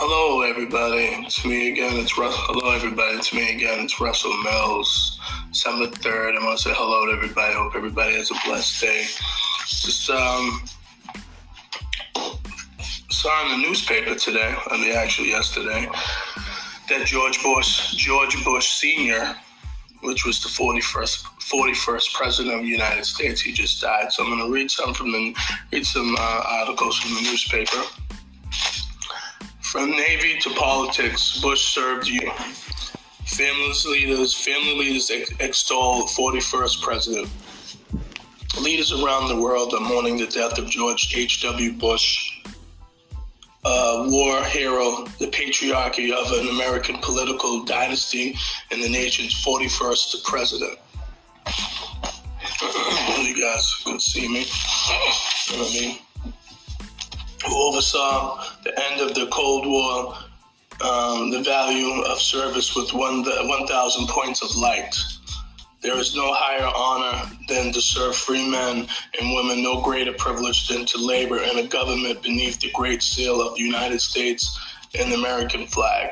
Hello, everybody. It's me again. It's Russell. Hello, everybody. It's me again. It's Russell Mills. December 3rd. I want to say hello to everybody. Hope everybody has a blessed day. Just um, saw in the newspaper today, I mean, actually yesterday, that George Bush, George Bush Sr., which was the 41st 41st president of the United States, he just died. So I'm going to read some from the read some uh, articles from the newspaper. From Navy to politics, Bush served you. Family leaders, family leaders extol 41st president. Leaders around the world are mourning the death of George H.W. Bush, a war hero, the patriarchy of an American political dynasty, and the nation's 41st president. you guys can see me. You know what I mean? Who oversaw the end of the Cold War, um, the value of service with 1,000 points of light. There is no higher honor than to serve free men and women, no greater privilege than to labor in a government beneath the great seal of the United States and the American flag.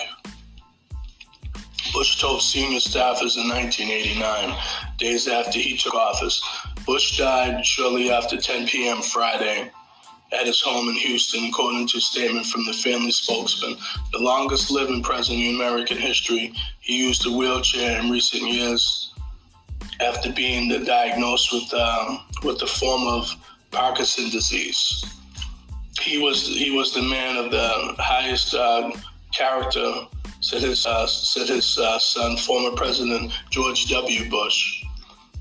Bush told senior staffers in 1989, days after he took office. Bush died shortly after 10 p.m. Friday at his home in Houston, according to a statement from the family spokesman. The longest living president in American history, he used a wheelchair in recent years after being diagnosed with um, with the form of Parkinson disease. He was he was the man of the highest uh, character, said his uh, said his uh, son, former President George W. Bush.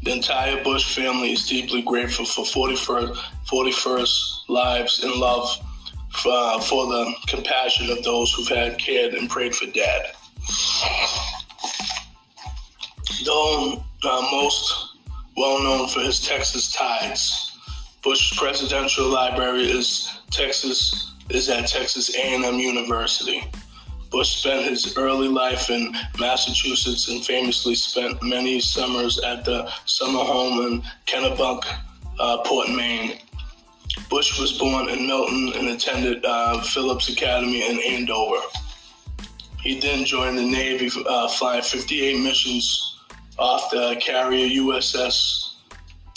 The entire Bush family is deeply grateful for 41st, 41st lives in love for, uh, for the compassion of those who've had cared and prayed for Dad. Though uh, most well known for his Texas ties, Bush Presidential Library is Texas is at Texas A&M University. Bush spent his early life in Massachusetts and famously spent many summers at the summer home in Kennebunk, uh, Port, Maine. Bush was born in Milton and attended uh, Phillips Academy in Andover. He then joined the Navy, uh, flying 58 missions off the carrier USS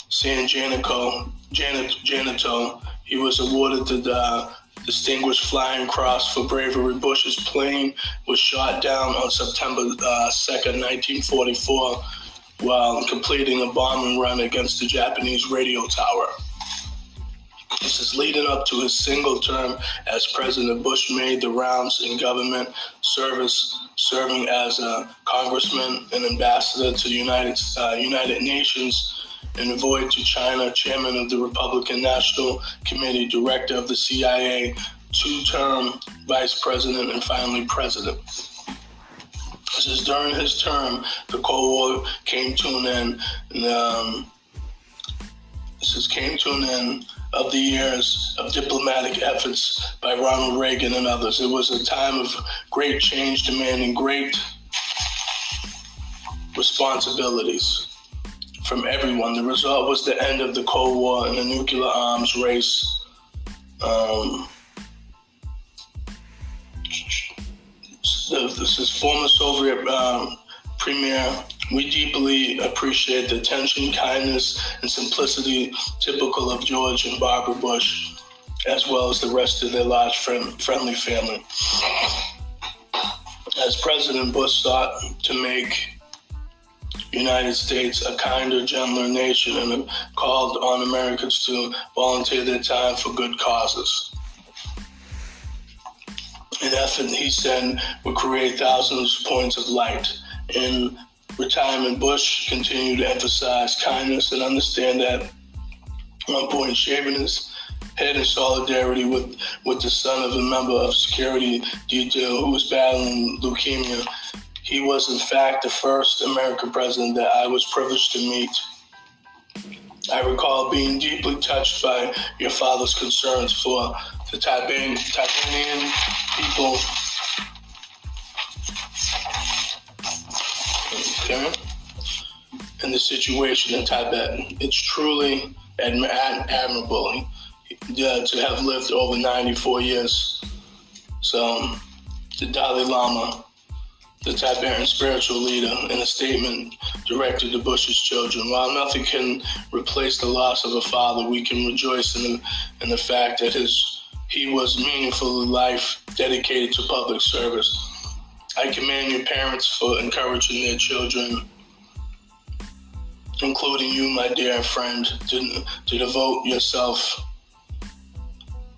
San Janico. Janet, He was awarded the Distinguished Flying Cross for bravery. Bush's plane was shot down on September uh, 2nd, 1944, while completing a bombing run against the Japanese radio tower. This is leading up to his single term as President Bush made the rounds in government service, serving as a congressman and ambassador to the United, uh, United Nations envoy to China, chairman of the Republican National Committee, director of the CIA, two term vice president, and finally president. This is during his term, the Cold War came to an end. And, um, this is came to an end of the years of diplomatic efforts by Ronald Reagan and others. It was a time of great change demanding great responsibilities from everyone. The result was the end of the Cold War and the nuclear arms race. Um, this is former Soviet um, premier. We deeply appreciate the attention, kindness, and simplicity typical of George and Barbara Bush, as well as the rest of their large friend, friendly family. As President Bush sought to make United States a kinder, gentler nation and called on Americans to volunteer their time for good causes. An effort, he said, would create thousands of points of light. In retirement, Bush continued to emphasize kindness and understand that one point shaving his head in solidarity with, with the son of a member of security detail who was battling leukemia he was, in fact, the first American president that I was privileged to meet. I recall being deeply touched by your father's concerns for the Tibetanian people. Okay? And the situation in Tibet. It's truly admirable uh, to have lived over 94 years. So, the Dalai Lama, the Tibetan spiritual leader, in a statement directed to Bush's children. While nothing can replace the loss of a father, we can rejoice in the, in the fact that his he was meaningful life dedicated to public service. I commend your parents for encouraging their children, including you, my dear friend, to, to devote yourself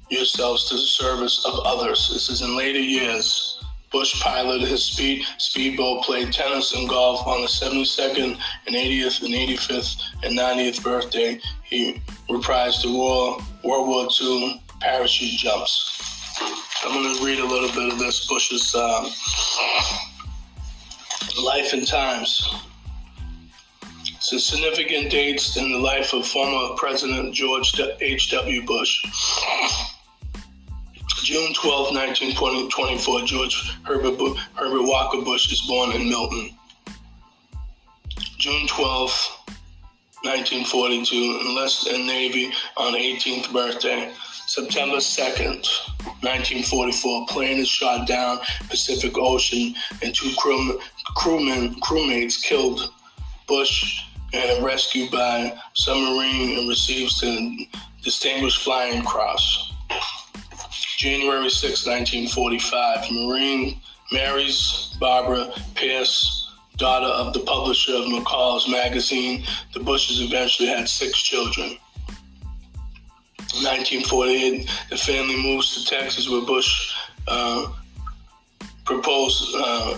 yourselves to the service of others. This is in later years. Bush piloted his speed speedboat, played tennis and golf on the 72nd and 80th and 85th and 90th birthday. He reprised the war, World War II parachute jumps. I'm going to read a little bit of this Bush's um, life and times. A significant dates in the life of former President George H.W. Bush. June 12, 1924, George Herbert, Herbert Walker Bush is born in Milton. June 12, 1942, enlisted in Navy on 18th birthday. September 2nd, 1944, plane is shot down Pacific Ocean and two crew, crewmen, crewmates killed. Bush and rescued by submarine and receives the Distinguished Flying Cross. January 6, 1945, Marine marries Barbara Pierce, daughter of the publisher of McCall's magazine. The Bushes eventually had six children. 1948, the family moves to Texas where Bush uh, proposed, uh,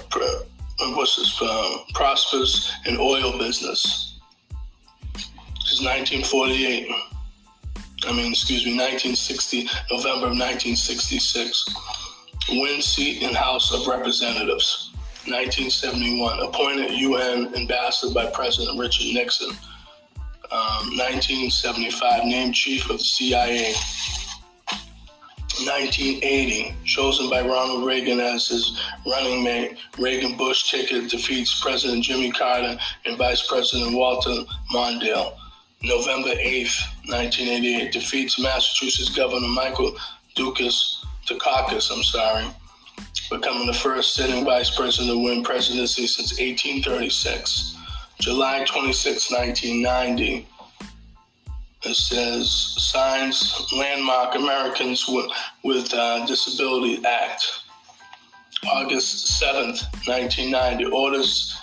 what's this, uh, prospers in oil business. This is 1948. I mean, excuse me, 1960, November of 1966. Win seat in House of Representatives. 1971, appointed UN ambassador by President Richard Nixon um, 1975, named chief of the CIA. 1980, chosen by Ronald Reagan as his running mate, Reagan Bush ticket defeats President Jimmy Carter and Vice President Walter Mondale. November 8th, 1988, defeats Massachusetts Governor Michael Dukakis, Dukakis, I'm sorry, becoming the first sitting vice president to win presidency since 1836. July 26, 1990. It says signs landmark Americans with, with uh, Disability Act. August 7th, 1990, orders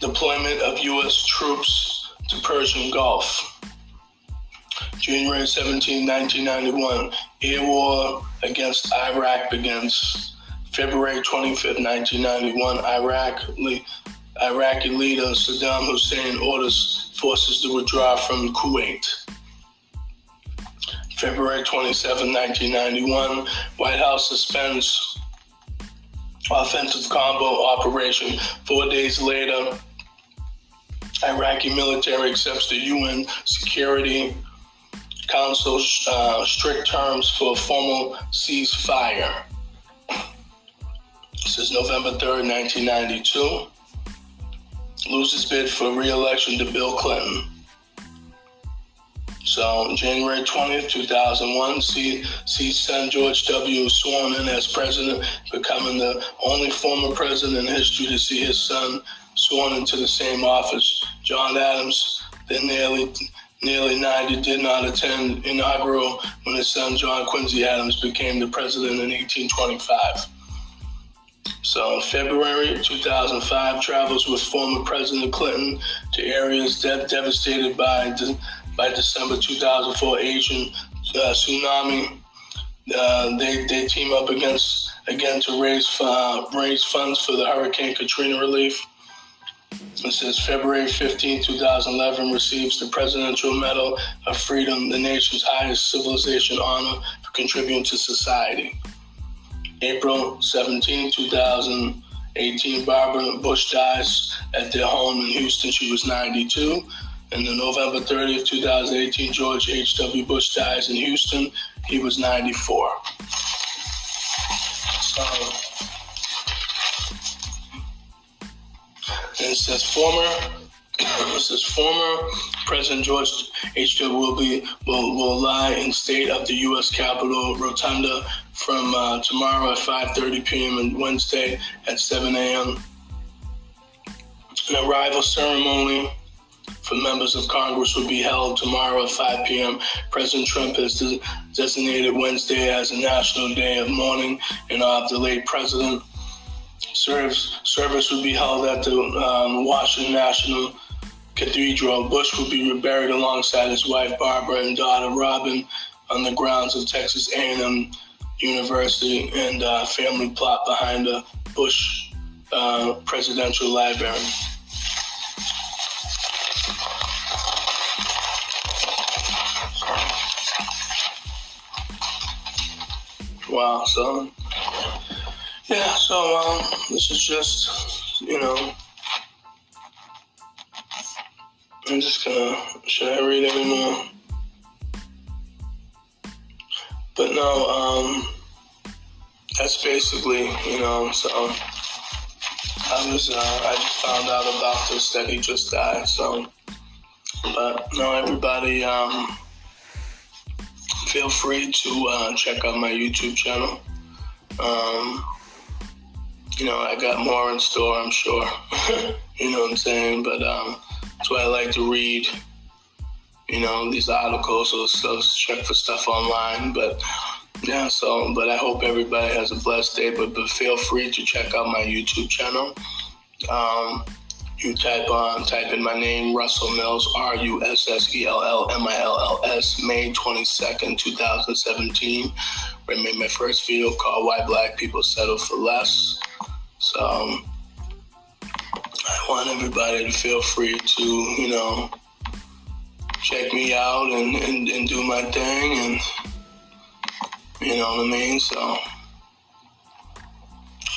deployment of U.S. troops to Persian Gulf. January 17, 1991, air war against Iraq begins. February 25, 1991, Iraq Iraqi leader Saddam Hussein orders forces to withdraw from Kuwait. February 27, 1991, White House suspends offensive combo operation. Four days later, Iraqi military accepts the UN Security Council uh, strict terms for a formal ceasefire. This is November 3rd, 1992 loses bid for re-election to Bill Clinton. So, January 20th, 2001, see, see son George W. sworn in as president, becoming the only former president in history to see his son sworn into the same office. John Adams, then nearly nearly 90, did not attend inaugural when his son John Quincy Adams became the president in 1825. So, in February 2005, travels with former President Clinton to areas de- devastated by de- by December 2004 Asian uh, tsunami. Uh, they they team up against again to raise uh, raise funds for the Hurricane Katrina relief. It says February 15, 2011, receives the Presidential Medal of Freedom, the nation's highest civilization honor for contributing to society. April 17, 2018, Barbara Bush dies at their home in Houston. She was 92. And then November 30th, 2018, George H.W. Bush dies in Houston. He was 94. So, it says former it says former President George H.W. will be will, will lie in state of the U.S. Capitol Rotunda from uh, tomorrow at 5:30 p.m. and Wednesday at 7 a.m. An arrival ceremony for members of Congress will be held tomorrow at 5 p.m. President Trump has designated Wednesday as a national day of mourning in honor of the late president. Service, service will be held at the um, Washington National Cathedral. Bush will be buried alongside his wife Barbara and daughter Robin on the grounds of Texas A&M University and uh, family plot behind the Bush uh, Presidential Library. Wow, so yeah, so um, this is just you know, I'm just gonna should I read anymore? But no, um, that's basically, you know, so I was, uh, I just found out about this that he just died, so, but no, everybody, um, feel free to uh, check out my YouTube channel. Um, you know, I got more in store, I'm sure. you know what I'm saying? But um, that's why I like to read you know, these articles or check for stuff online. But yeah, so but I hope everybody has a blessed day. But but feel free to check out my YouTube channel. Um, you type on type in my name Russell Mills R U S S E L L M I L L S May twenty second two thousand seventeen. Where I made my first video called "Why Black People Settle for Less." So um, I want everybody to feel free to you know check me out and, and, and do my thing and you know what I mean? So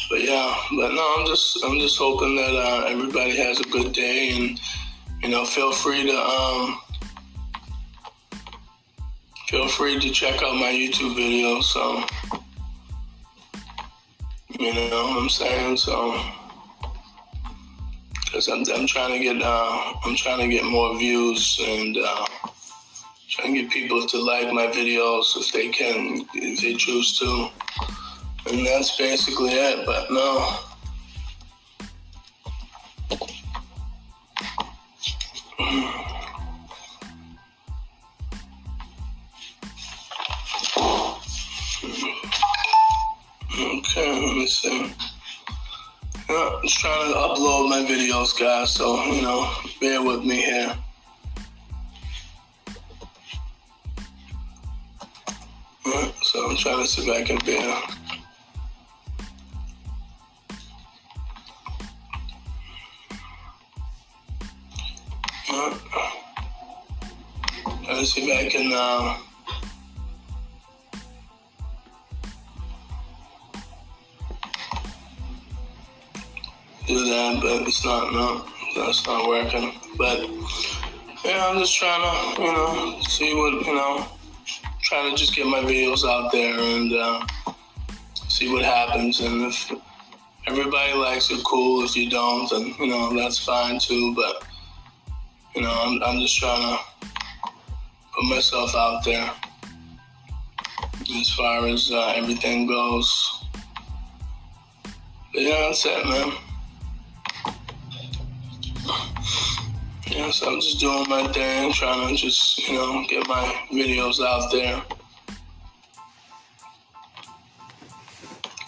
but yeah, but no, I'm just I'm just hoping that uh, everybody has a good day and you know feel free to um feel free to check out my YouTube videos. So you know what I'm saying? So because I'm, I'm trying to get uh, I'm trying to get more views and uh, trying to get people to like my videos if they can if they choose to, and that's basically it. But no. Videos, guys, so, you know, bear with me here. So I'm trying to if I can bear. Let's see if I can uh, but it's not, no, that's not working. But, yeah, I'm just trying to, you know, see what, you know, trying to just get my videos out there and uh, see what happens. And if everybody likes it, cool. If you don't, then, you know, that's fine too. But, you know, I'm, I'm just trying to put myself out there as far as uh, everything goes. But yeah, that's it, man. Yeah, so I'm just doing my thing, trying to just, you know, get my videos out there.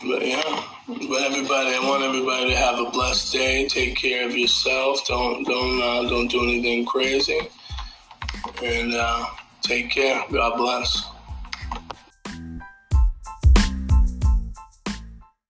But yeah, but everybody, I want everybody to have a blessed day. Take care of yourself. Don't don't uh, don't do anything crazy, and uh, take care. God bless.